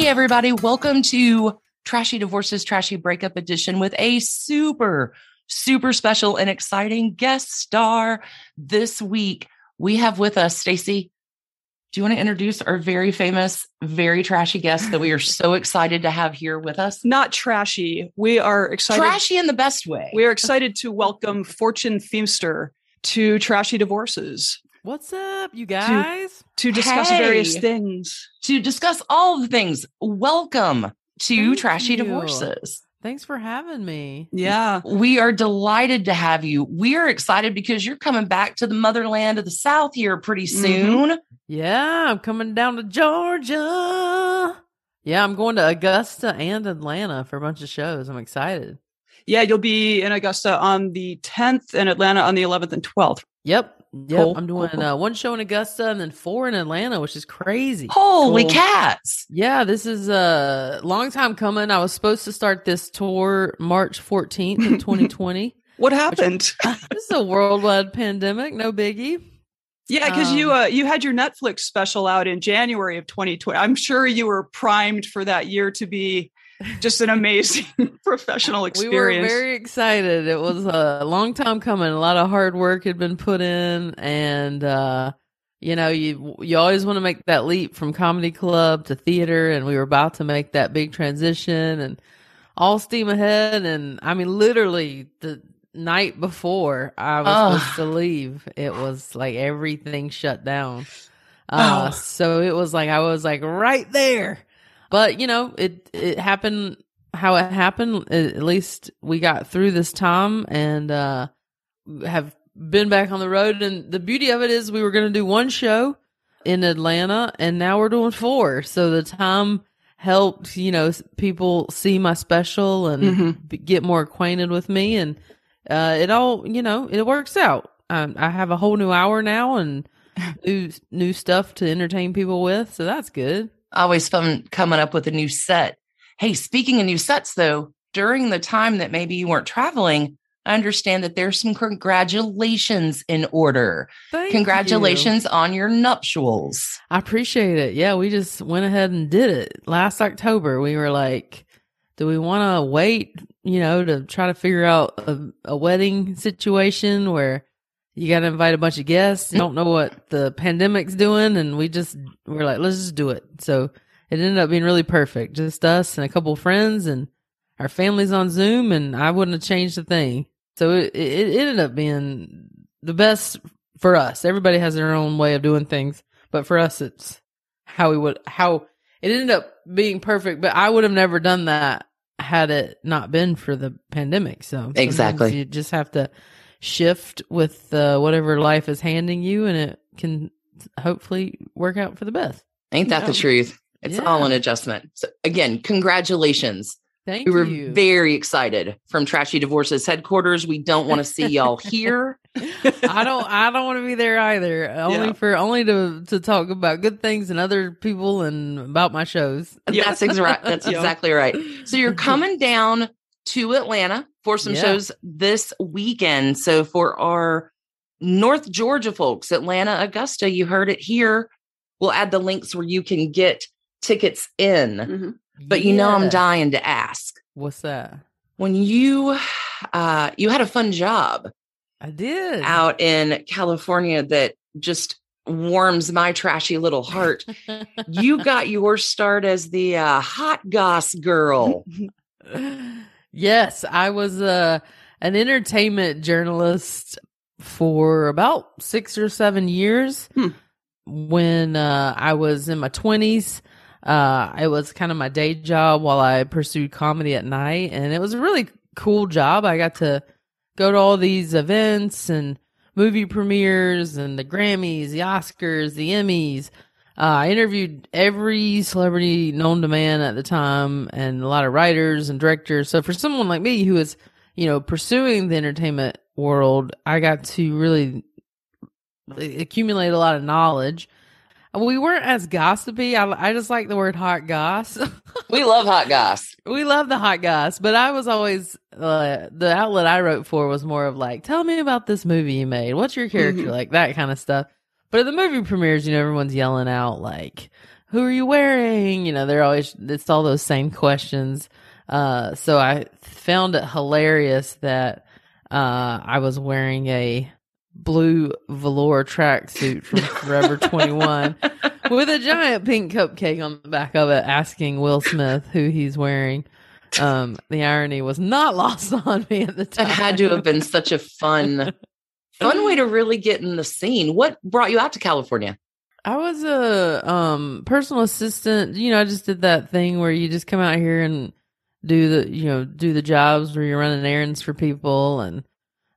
Hey, everybody. Welcome to Trashy Divorces, Trashy Breakup Edition with a super, super special and exciting guest star this week. We have with us Stacy. Do you want to introduce our very famous, very trashy guest that we are so excited to have here with us? Not trashy. We are excited. Trashy in the best way. We are excited to welcome Fortune Feimster to Trashy Divorces What's up, you guys? to discuss Hey. various things. to discuss all the things. Welcome to Thank Trashy you. Divorces. Thanks for having me. Yeah. We are delighted to have you. We are excited because you're coming back to the motherland of the South here pretty Mhm. soon. Yeah, I'm coming down to Georgia. Yeah, I'm going to Augusta and Atlanta for a bunch of shows. I'm excited. Yeah, you'll be in Augusta on the 10th and Atlanta on the 11th and 12th. Yep. Yep. Cool, I'm doing cool. Uh, one show in Augusta and then four in Atlanta, which is crazy. Holy Cool. cats. Yeah, this is a long time coming. I was supposed to start this tour March 14th of 2020. What happened? this is a worldwide pandemic, no biggie. yeah, because you Um, uh, you had your Netflix special out in January of 2020. I'm sure you were primed for that year to be just an amazing professional experience. We were very excited. It was a long time coming. A lot of hard work had been put in, and uh, you know, you you always want to make that leap from comedy club to theater, and we were about to make that big transition, and all steam ahead. And I mean, literally the night before I was supposed to leave, it was like everything shut down. Uh, Oh. so it was like I was like right there. But you know, it it happened how it happened. At least we got through this time and uh have been back on the road. And the beauty of it is we were going to do one show in Atlanta, and now we're doing four. So the time helped, you know, people see my special and Mhm. b- get more acquainted with me, and uh, it all, you know, it works out. Um, I have a whole new hour now and new new stuff to entertain people with, so that's good. Always fun coming up with a new set. Hey, speaking of new sets, though, during the time that maybe you weren't traveling, I understand that there's some congratulations in order. Thank you. Congratulations on your nuptials. I appreciate it. Yeah, we just went ahead and did it last October. We were like, do we want to wait, you know, to try to figure out a, a wedding situation where you got to invite a bunch of guests? You don't know what the pandemic's doing. And we just, we're like, let's just do it. So it ended up being really perfect. Just us and a couple of friends and our families on Zoom. And I wouldn't have changed a thing. So it, it ended up being the best for us. Everybody has their own way of doing things but for us it's how we would how it ended up being perfect but i would have never done that had it not been for the pandemic so Exactly. you just have to shift with uh, whatever life is handing you and it can hopefully work out for the best Ain't that the truth? It's Yeah. all an adjustment. So again, congratulations. thank you. We were you very excited from Trashy Divorces headquarters. We don't want to see y'all here. i don't i don't want to be there either only Yeah. for only to to talk about good things and other people and about my shows Yeah. That's exactly that's Yeah. exactly right. So you're coming down to Atlanta for some Yeah. shows this weekend. So for our North Georgia folks, Atlanta, Augusta, you heard it here. We'll add the links where you can get tickets in. Mhm. But you know I'm dying to ask. what's that When you uh you had a fun job i did out in California that just warms my trashy little heart. you got your start as the uh, hot goss girl. yes, I was uh, an entertainment journalist for about six or seven years. Hmm. When uh, I was in my twenties, uh, it was kind of my day job while I pursued comedy at night, and it was a really cool job. I got to go to all these events and movie premieres and the Grammys, the Oscars, the Emmys. Uh, I interviewed every celebrity known to man at the time and a lot of writers and directors. So for someone like me who is, you know, pursuing the entertainment world, I got to really accumulate a lot of knowledge. We weren't as gossipy. I, I just like the word hot goss. We love hot goss. we love the hot goss, but I was always uh, the outlet I wrote for was more of like, tell me about this movie you made. What's your character Mhm. like? That kind of stuff. But at the movie premieres, you know, everyone's yelling out like, who are you wearing? You know, they're always, it's all those same questions. Uh, so I found it hilarious that, uh, I was wearing a blue velour tracksuit from Forever 21 with a giant pink cupcake on the back of it asking Will Smith who he's wearing. Um, the irony was not lost on me at the time. It had to have been such a fun, fun way to really get in the scene. What brought you out to California? I was a um personal assistant. You know, I just did that thing where you just come out here and do the you know do the jobs where you're running errands for people and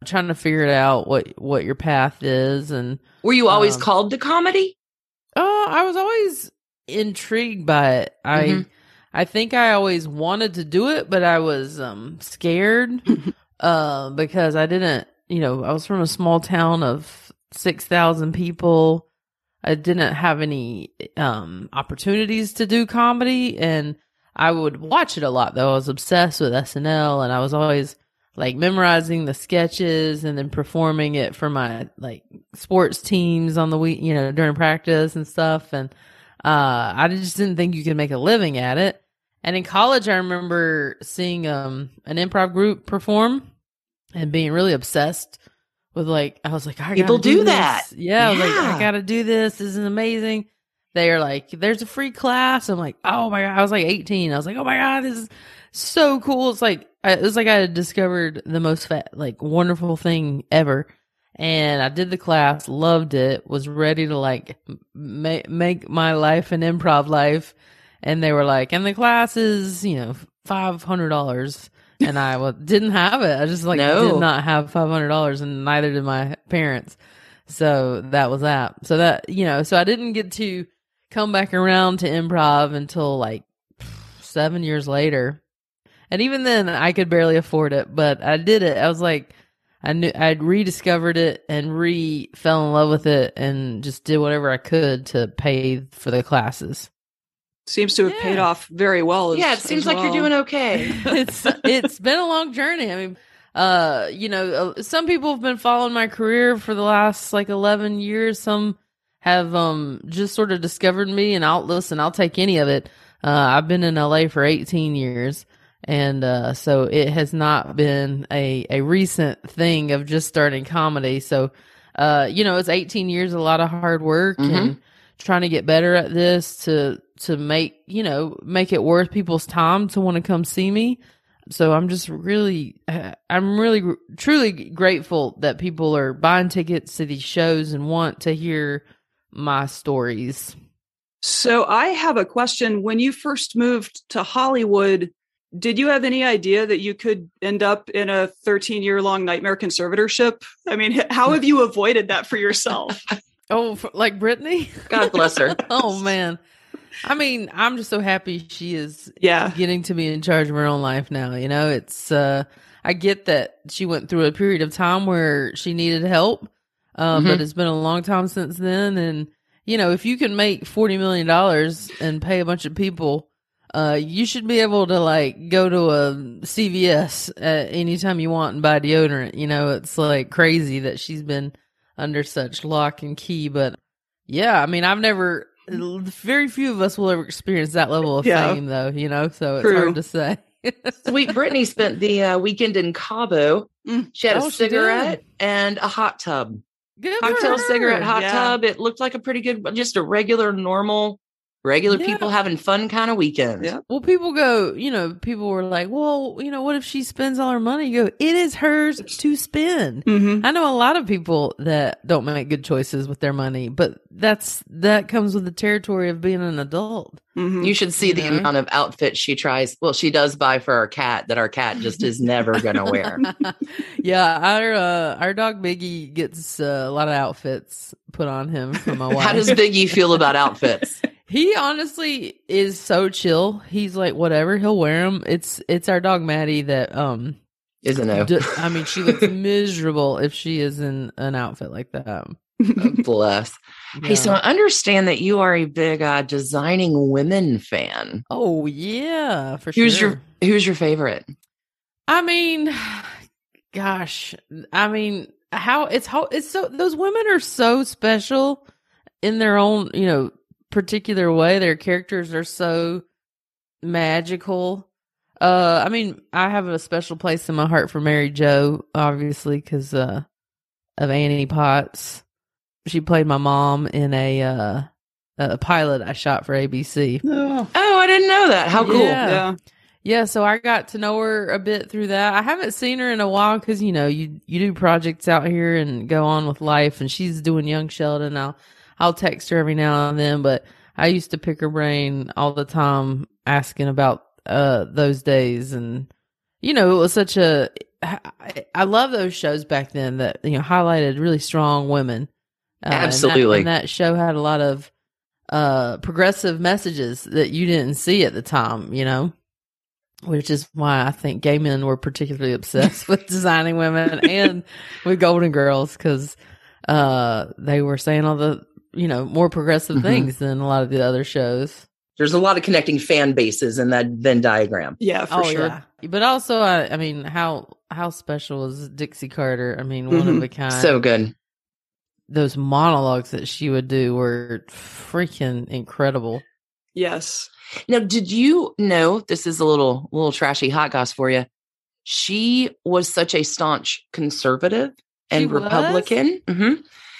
trying to figure it out what what your path is. And Were you always Um, called to comedy? oh, I was always intrigued by it. I Mhm. I think I always wanted to do it, but I was um scared uh because I didn't. You know, I was from a small town of six thousand people. I didn't have any um opportunities to do comedy and I would watch it a lot though. I was obsessed with SNL and I was always like memorizing the sketches and then performing it for my like sports teams on the week, you know, during practice and stuff and uh I just didn't think you could make a living at it. And in college I remember seeing um an improv group perform and being really obsessed with like I was like I People gotta do that. Yeah, I was like I gotta do this. This is amazing. They are like, there's a free class. I'm like, oh my god. I was like 18. I was like, oh my god, this is so cool. It's like I, it was like I had discovered the most fat, like wonderful thing ever. And I did the class, loved it, was ready to like ma- make my life an improv life. And they were like, and the class is, you know, five hundred dollars. And I well, didn't have it. I just like No. did not have five hundred dollars, and neither did my parents. So that was that. So that you know, so I didn't get to come back around to improv until like seven years later. And even then, I could barely afford it, but I did it. I was like, I knew I'd rediscovered it and re fell in love with it and just did whatever I could to pay for the classes. Seems to have paid off very well. as- Yeah, it seems as like you're doing okay. it's it's been a long journey. I mean, uh, you know, uh, some people have been following my career for the last like 11 years. Some have um just sort of discovered me and I'll listen, I'll take any of it. Uh, I've been in LA for 18 years. And uh, so it has not been a, a recent thing of just starting comedy. So, uh, you know, it's 18 years, a lot of hard work Mhm. and trying to get better at this to to make you know make it worth people's time to want to come see me. So I'm just really, uh, I'm really truly grateful that people are buying tickets to these shows and want to hear my stories. So I have a question. When you first moved to Hollywood, did you have any idea that you could end up in a 13 year long nightmare conservatorship? I mean, how have you avoided that for yourself? Oh, f- like Britney? God bless her. oh man. I mean, I'm just so happy she is Yeah. getting to be in charge of her own life now. You know, it's uh I get that she went through a period of time where she needed help. Um, but it's been a long time since then and you know, if you can make 40 million dollars and pay a bunch of people, uh you should be able to like go to a CVS at any time you want and buy deodorant. You know, it's like crazy that she's been under such lock and key, but yeah, I mean, I've never very few of us will ever experience that level of Yeah. fame though, you know, so it's True. hard to say. Sweet Britney spent the uh, weekend in Cabo. Mm. She had Oh, a cigarette and a hot tub. Good Cocktail cigarette, hot Yeah. tub. It looked like a pretty good, just a regular, normal, regular Yeah. people having fun kind of weekend. Yeah. Well, people go, you know, people were like, well, you know, what if she spends all her money? You go, it is hers to spend. hmm I know a lot of people that don't make good choices with their money, but that's that comes with the territory of being an adult. hmm You should see the Yeah. amount of outfits she tries. Well, she does buy for our cat that our cat just is never going to wear. yeah, our uh, our dog Biggie gets uh, a lot of outfits put on him from my wife. How does Biggie feel about outfits? He honestly is so chill. He's like whatever, he'll wear them. It's it's our dog Maddie that um Isn't it? d- I mean she looks miserable if she is in an outfit like that. Bless. Hey, so I understand that you are a big uh, designing women fan. oh yeah, for Who's sure. Who's your Who's your favorite? I mean, gosh, I mean, how it's how it's so those women are so special in their own, you know, particular way. Their characters are so magical. Uh, I mean, I have a special place in my heart for Mary Jo, obviously, because uh, of Annie Potts. She played my mom in a uh, a pilot I shot for ABC. Oh, Oh, I didn't know that. How cool. Yeah. yeah. Yeah, so I got to know her a bit through that. I haven't seen her in a while because you know you you do projects out here and go on with life, and she's doing Young Sheldon. I'll I'll text her every now and then, but I used to pick her brain all the time, asking about uh those days, and you know it was such a I love those shows back then that you know highlighted really strong women. Uh, and that- Absolutely. and that show had a lot of uh progressive messages that you didn't see at the time. You know which is why I think gay men were particularly obsessed with designing women and with Golden Girls because uh, they were saying all the you know more progressive Mhm. things than a lot of the other shows. There's a lot of connecting fan bases in that Venn diagram. Yeah, for sure. Oh, yeah, but also I, I mean how how special is Dixie Carter? I mean one Mhm. of a kind. So good. those monologues that she would do were freaking incredible. Yes. Now, did you know this is a little little trashy hot goss for you? She was such a staunch conservative and She was? Republican. hmm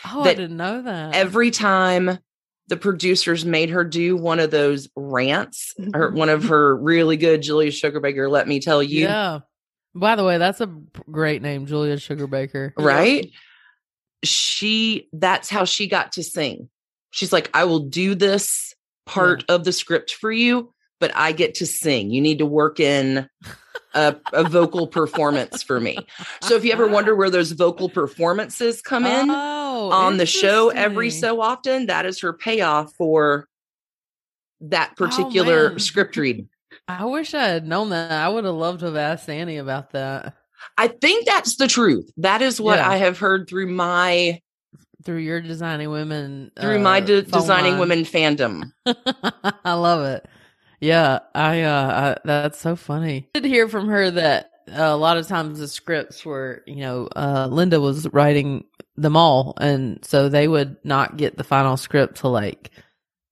Oh, I didn't know that. Every time the producers made her do one of those rants or one of her really good Julia Sugarbaker, let me tell you, yeah. By the way, that's a great name, Julia Sugarbaker. right? She that's how she got to sing. She's like, I will do this part of the script for you, but I get to sing. You need to work in a, a vocal performance for me. So if you ever wonder where those vocal performances come in Oh, on the show every so often, that is her payoff for that particular Oh, script reading. I wish I had known that. I would have loved to have asked Annie about that I think that's the truth. That is what Yeah. I have heard through my through your designing women. through my uh, de- designing line. women fandom. I love it. Yeah, I, uh, I that's so funny. I did hear from her that a lot of times the scripts were, you know, uh, Linda was writing them all, and so they would not get the final script to like,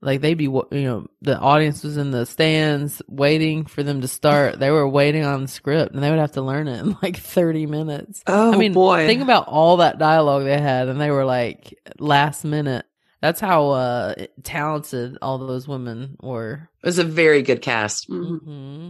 like they'd be, you know, the audience was in the stands waiting for them to start. they were waiting on the script, and they would have to learn it in like thirty minutes. Oh I mean, boy. think about all that dialogue they had, and they were like last minute. That's how uh, talented all those women were. It was a very good cast. Mhm. hmm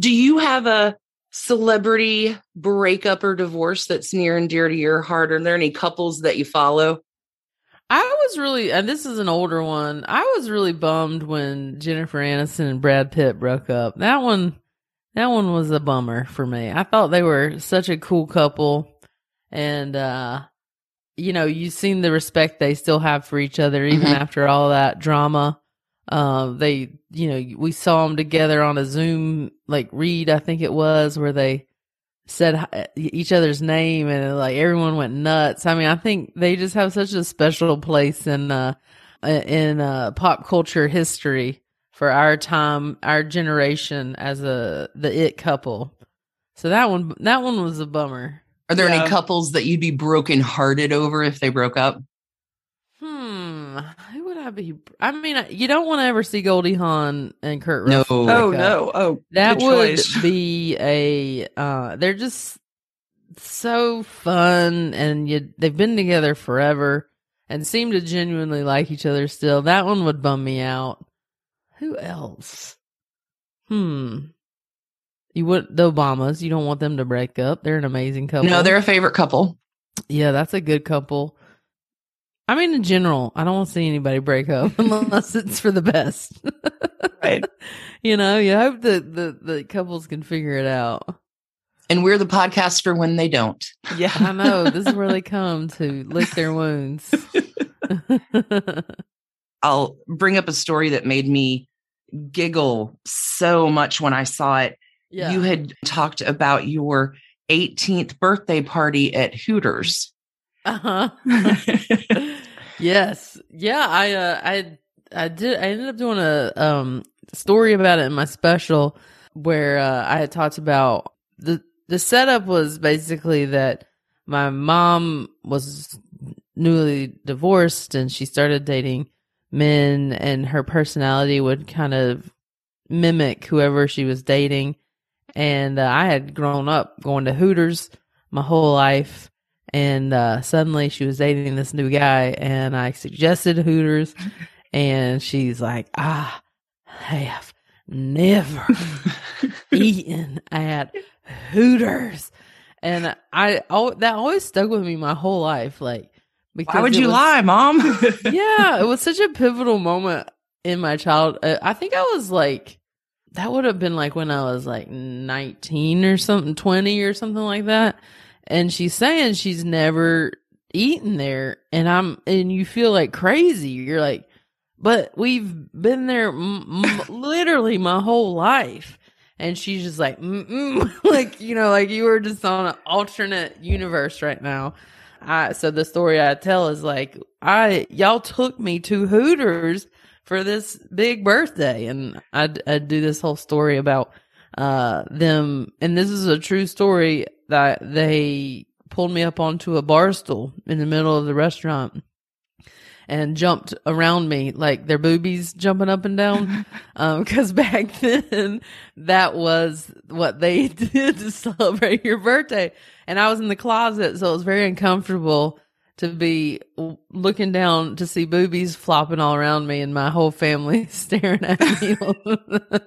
Do you have a celebrity breakup or divorce that's near and dear to your heart? Are there any couples that you follow? I was really, and this is an older one. I was really bummed when Jennifer Aniston and Brad Pitt broke up. That one, that one was a bummer for me. I thought they were such a cool couple, and uh, you know, you've seen the respect they still have for each other even Mhm. after all that drama. Uh, they, you know, we saw them together on a Zoom like read, I think it was, where they said each other's name and like everyone went nuts. I mean, I think they just have such a special place in uh in uh pop culture history for our time, our generation as a the it couple. So that one that one was a bummer. Are there Yeah. any couples that you'd be broken hearted over if they broke up? Hmm. Who would I be? I mean, you don't want to ever see Goldie Hawn and Kurt No. Russell. Oh up. no. Oh, That would choice. be a. Uh, they're just so fun, and you they've been together forever and seem to genuinely like each other still. That one would bum me out. Who else? Hmm. You would the Obamas. You don't want them to break up. They're an amazing couple. No, they're a favorite couple. Yeah, that's a good couple. I mean, in general, I don't want to see anybody break up unless it's for the best. Right. You know, you hope that the, the couples can figure it out. And we're the podcast for when they don't. Yeah. I know this is where they come to lick their wounds. I'll bring up a story that made me giggle so much when I saw it. yeah. You had talked about your 18th birthday party at Hooters. uh-huh. Yes. Yeah, I uh I I did I ended up doing a um story about it in my special where uh, I had talked about the the setup was basically that my mom was newly divorced and she started dating men and her personality would kind of mimic whoever she was dating and uh, I had grown up going to Hooters my whole life and uh, suddenly she was dating this new guy and i suggested hooters and she's like "Ah, i have never eaten at hooters and i oh, that always stuck with me my whole life like Why would you was- lie, mom? yeah, it was such a pivotal moment in my child. uh, I think I was like, that would have been like when I was like 19 or something, 20 or something like that. And she's saying she's never eaten there. And I'm, and you feel like crazy. You're like, but we've been there m- m- literally my whole life. And she's just like, Mm-mm. like, you know, like you were just on an alternate universe right now. I, so the story I tell is like, I, y'all took me to Hooters for this big birthday. And I'd, I'd do this whole story about, uh, them. And this is a true story that they pulled me up onto a bar stool in the middle of the restaurant and jumped around me like their boobies jumping up and down. Um, cause back then that was what they did to celebrate your birthday. And I was in the closet, so it was very uncomfortable to be looking down to see boobies flopping all around me and my whole family staring at me.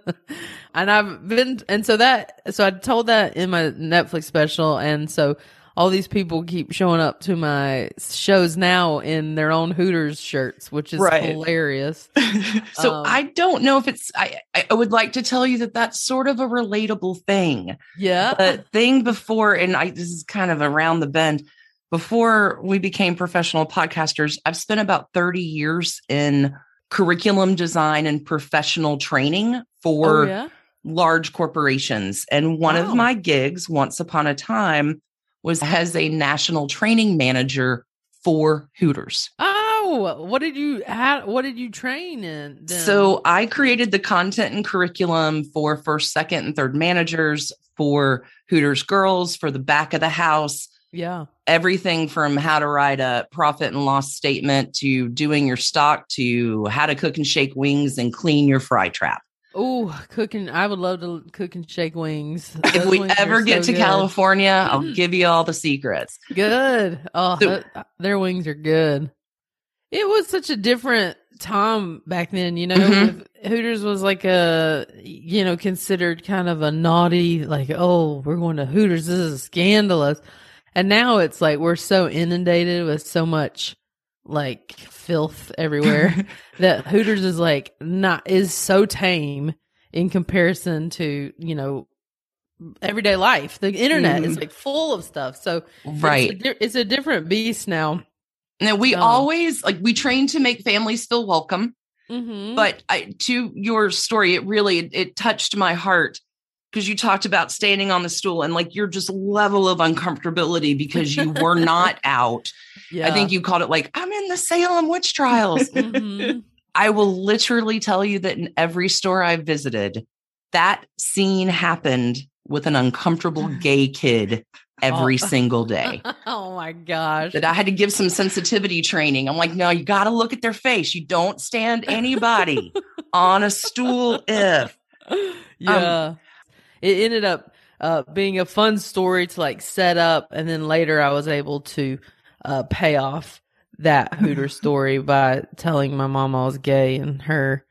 and I've been, and so that, so I told that in my Netflix special. And so all these people keep showing up to my shows now in their own Hooters shirts, which is Right. hilarious. so Um, I don't know if it's, I, I would like to tell you that that's sort of a relatable thing. Yeah. the thing before, and I this is kind of around the bend. Before we became professional podcasters, I've spent about 30 years in curriculum design and professional training for oh, yeah. large corporations. And one Wow. of my gigs once upon a time was as a national training manager for Hooters. Oh, what did you how, what did you train in? then? So I created the content and curriculum for first, second, and third managers for Hooters girls, for the back of the house, yeah. everything from how to write a profit and loss statement to doing your stock to how to cook and shake wings and clean your fry trap. Oh, cooking! I would love to cook and shake wings. If we wings ever get so to good. California, I'll give you all the secrets. good. Oh, So- that- their wings are good. It was such a different time back then, you know. Mhm. with- Hooters was like a, you know, considered kind of a naughty, like, oh, we're going to Hooters. This is scandalous. And now it's like we're so inundated with so much like filth everywhere that Hooters is like not is so tame in comparison to, you know, everyday life. The internet is Mhm. like full of stuff. So Right. it's a, it's a different beast now. Now we Um, always like we train to make families feel welcome. Mm-hmm. But I, to your story, it really it touched my heart because you talked about standing on the stool and like your just level of uncomfortability because you were not out. yeah. I think you called it like I'm in the Salem witch trials. Mhm. I will literally tell you that in every store I've visited, that scene happened with an uncomfortable gay kid every Oh. single day. oh my gosh. that I had to give some sensitivity training. I'm like, no, you got to look at their face. You don't stand anybody on a stool if. yeah. It ended up uh, being a fun story to like set up, and then later I was able to uh, pay off that Hooter story by telling my mom I was gay and her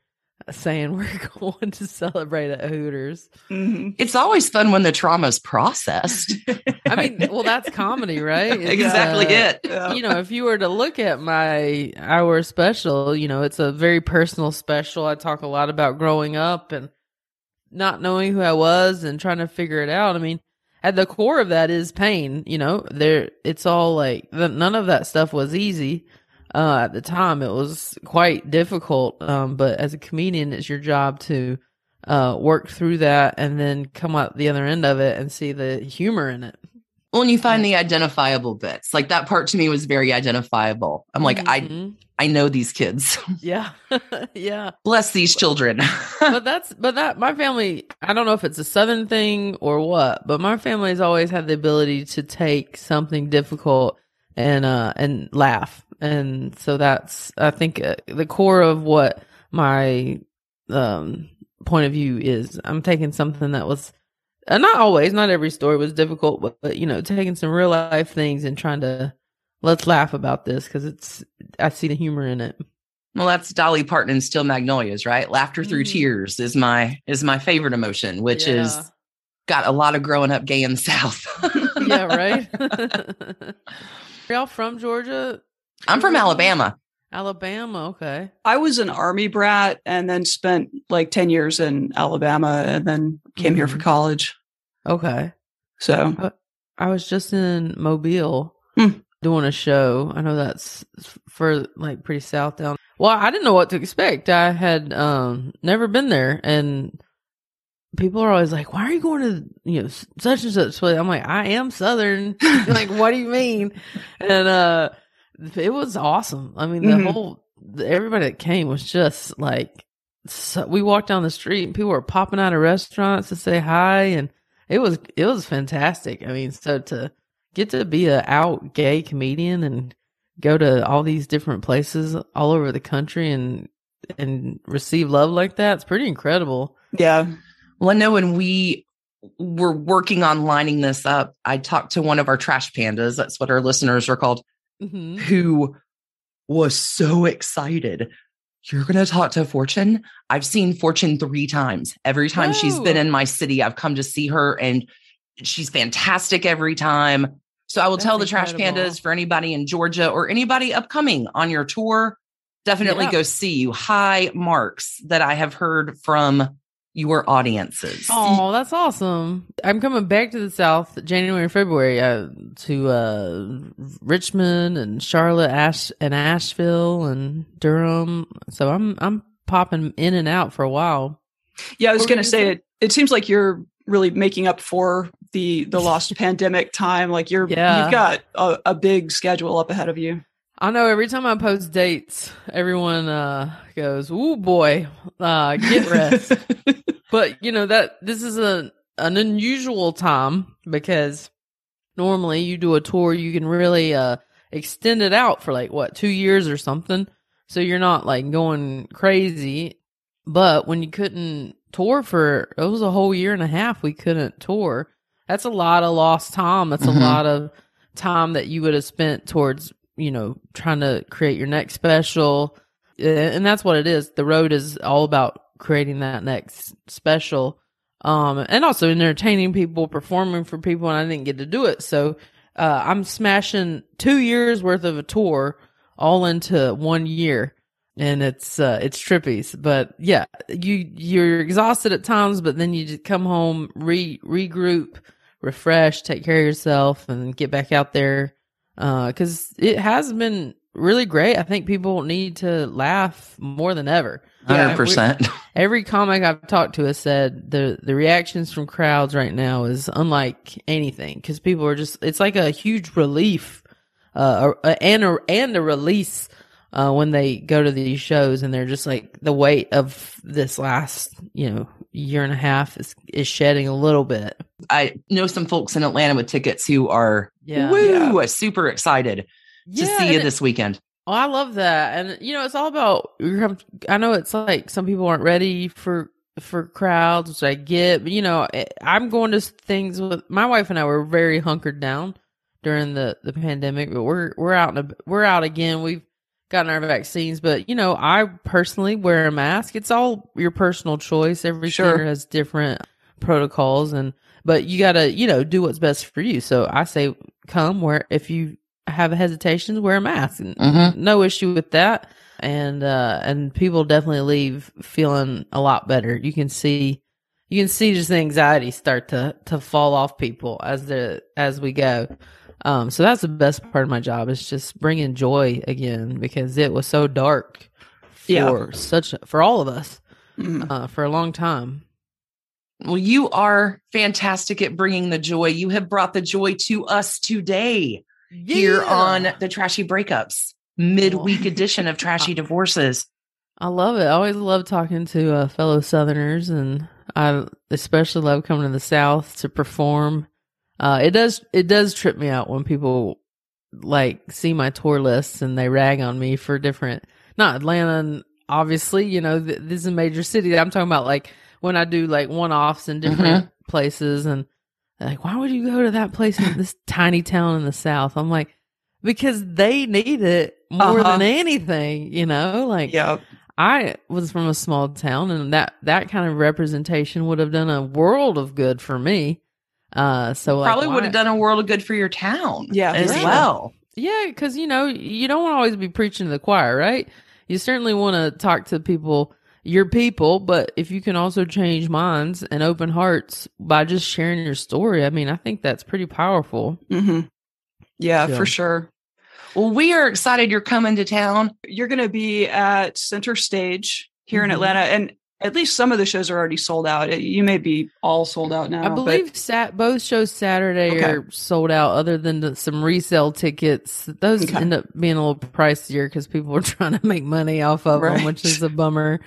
saying we're going to celebrate at Hooters. Mhm. It's always fun when the trauma's processed. I mean, well, that's comedy, right? It's, exactly uh, it. Yeah. you know, if you were to look at my hour special, you know, it's a very personal special. I talk a lot about growing up and not knowing who I was and trying to figure it out. I mean, at the core of that is pain, you know, there, it's all like, the, none of that stuff was easy. Uh, at the time, it was quite difficult. Um, but as a comedian, it's your job to, uh, work through that and then come out the other end of it and see the humor in it. Well, and you find the identifiable bits. Like that part to me was very identifiable. I'm like, I Mhm. I know these kids. yeah, yeah. Bless these children. but that's but that my family i don't know if it's a southern thing or what but my family's always had the ability to take something difficult and uh and laugh and so that's i think uh, the core of what my um point of view is i'm taking something that was uh, not always not every story was difficult but, but you know taking some real life things and trying to let's laugh about this because it's i see the humor in it well, that's Dolly Parton and Steel Magnolias, right? Laughter through Mhm. tears is my is my favorite emotion, which Yeah. is got a lot of growing up gay in the South. yeah, right. Are y'all from Georgia? I'm from Alabama. Alabama. Okay. I was an army brat and then spent like 10 years in Alabama and then came here for Mhm. college. Okay. So, I was just in Mobile Hmm. doing a show. I know that's for like pretty south down. Well, I didn't know what to expect. I had um never been there, and people are always like, "Why are you going to you know such and such place?" I'm like, "I am Southern." Like, what do you mean? And uh, it was awesome. I mean, the Mhm. whole everybody that came was just like. So we walked down the street and people were popping out of restaurants to say hi and it was it was fantastic. I mean, so to get to be a out gay comedian and go to all these different places all over the country and and receive love like that, it's pretty incredible. yeah. Well, I know when we were working on lining this up, I talked to one of our trash pandas. That's what our listeners are called, Mm-hmm. who was so excited. You're going to talk to Fortune? I've seen Fortune three times. Every time she's been in my city, I've come to see her and she's fantastic every time. So I will tell the That's trash pandas for anybody in Georgia or anybody upcoming on your tour, definitely Yeah. go see you. High marks that I have heard from your audiences. Oh, that's awesome. I'm coming back to the South January and February uh, to uh, Richmond and Charlotte, Ash and Asheville and Durham. So I'm I'm popping in and out for a while. Yeah. I was going to say it, it seems like you're really making up for the, the lost pandemic time. Like you're, Yeah. you've got a, a big schedule up ahead of you. I know every time I post dates, everyone uh, goes, "Ooh boy, uh, get rest." but you know that this is a an unusual time because normally you do a tour, you can really uh, extend it out for like what two years or something, so you're not like going crazy. But when you couldn't tour for it was a whole year and a half, we couldn't tour. That's a lot of lost time. That's Mhm. a lot of time that you would have spent towards you know trying to create your next special and that's what it is the road is all about creating that next special um and also entertaining people performing for people and i didn't get to do it so uh i'm smashing two years worth of a tour all into one year and it's uh it's trippies but yeah you you're exhausted at times but then you just come home re regroup refresh take care of yourself and get back out there because it has been really great. I think people need to laugh more than ever. Hundred percent. Every comic I've talked to has said the the reactions from crowds right now is unlike anything because people are just it's like a huge relief, uh, and a and a release uh, when they go to these shows and they're just like the weight of this last, you know, year and a half is is shedding a little bit. I know some folks in Atlanta with tickets who are Yeah. woo, super excited to Yeah, see you this weekend. Oh, I love that, and you know, it's all about. I know it's like some people aren't ready for for crowds, which I get. But you know, eh, I'm going to things with my wife and I were very hunkered down during the the pandemic, but we're we're out and we're out again. We've gotten our vaccines, but you know, I personally wear a mask. It's all your personal choice. Every Sure. center has different protocols, and but you got to you know do what's best for you. So I say, come where if you have hesitations, wear a mask. Mhm. No issue with that. And uh and people definitely leave feeling a lot better. You can see you can see just the anxiety start to to fall off people as the as we go. Um so that's the best part of my job is just bringing joy again because it was so dark for Yeah. such for all of us Mhm. uh for a long time. Well, you are fantastic at bringing the joy. You have brought the joy to us today here on the Trashy Breakups midweek edition of Trashy Divorces. I love it. I always love talking to uh, fellow Southerners, and I especially love coming to the South to perform. Uh, it does it does trip me out when people like see my tour lists and they rag on me for different. Not Atlanta, and obviously, you know, th- this is a major city. I'm talking about like when I do like one offs in different places, and they're like, why would you go to that place in this tiny town in the South? I'm like, because they need it more Uh-huh. than anything, you know, like. Yeah. I was from a small town, and that that kind of representation would have done a world of good for me. Uh, so like, Probably would have done a world of good for your town. Yeah, as well. Yeah, because you know you don't want to always be preaching to the choir, right? You certainly want to talk to people, your people, but if you can also change minds and open hearts by just sharing your story, I mean, I think that's pretty powerful. hmm Yeah, So- for sure. Well, we are excited you're coming to town. You're going to be at Center Stage here in Mhm. Atlanta, and at least some of the shows are already sold out. You may be all sold out now. I but- believe sat both shows Saturday Okay. are sold out. Other than the, some resale tickets, those Okay. end up being a little pricier because people are trying to make money off of them, which is a bummer.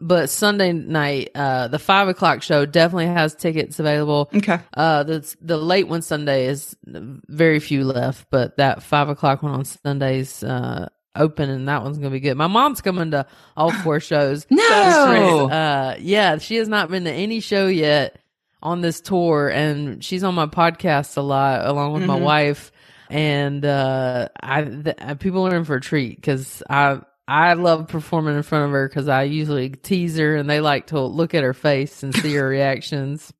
But Sunday night, uh, the five o'clock show definitely has tickets available. Okay. Uh, the the late one Sunday is very few left, but that five o'clock one on Sundays uh open, and that one's gonna be good. My mom's coming to all four shows. No. Uh, yeah, she has not been to any show yet on this tour, and she's on my podcast a lot along with my Mhm. wife. And uh, I th- uh, people are in for a treat because I I love performing in front of her because I usually tease her, and they like to look at her face and see her reactions.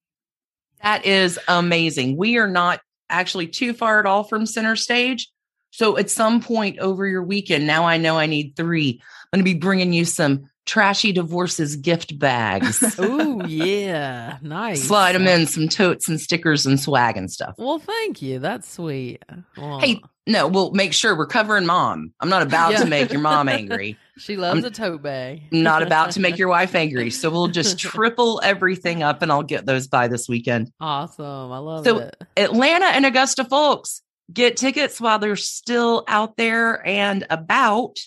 That is amazing. We are not actually too far at all from center stage. So at some point over your weekend, now I know I need three. I'm going to be bringing you some trashy divorces gift bags. oh yeah, nice. Slide them in some totes and stickers and swag and stuff. Well, thank you. That's sweet. Well, Hey, no, we'll make sure we're covering mom. I'm not about Yeah. to make your mom angry. she loves I'm a tote bag. Not about to make your wife angry. So we'll just triple everything up and I'll get those by this weekend. awesome. I love So- it. Atlanta and Augusta folks, get tickets while they're still out there and about.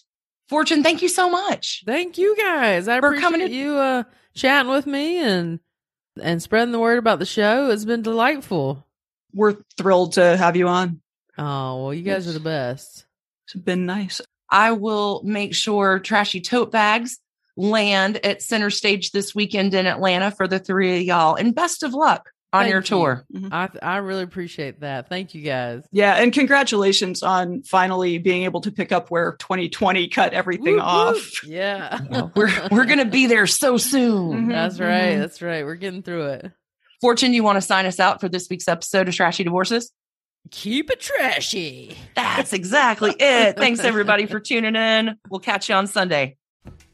Fortune, thank you so much. Thank you guys. I For appreciate coming to- you uh chatting with me and and spreading the word about the show. It's been delightful. We're thrilled to have you on. Oh, well, you guys are the best. It's been nice. I will make sure trashy tote bags land at center stage this weekend in Atlanta for the three of y'all. And best of luck on Thank your you. tour. I I really appreciate that. Thank you guys. Yeah, and congratulations on finally being able to pick up where 2020 cut everything Whoop, off. whoop. Yeah. We're we're gonna be there so soon. Mhm. That's right. Mhm. That's right. We're getting through it. Fortune, you want to sign us out for this week's episode of Trashy Divorces? Keep it trashy. That's exactly it. Thanks everybody for tuning in. We'll catch you on Sunday.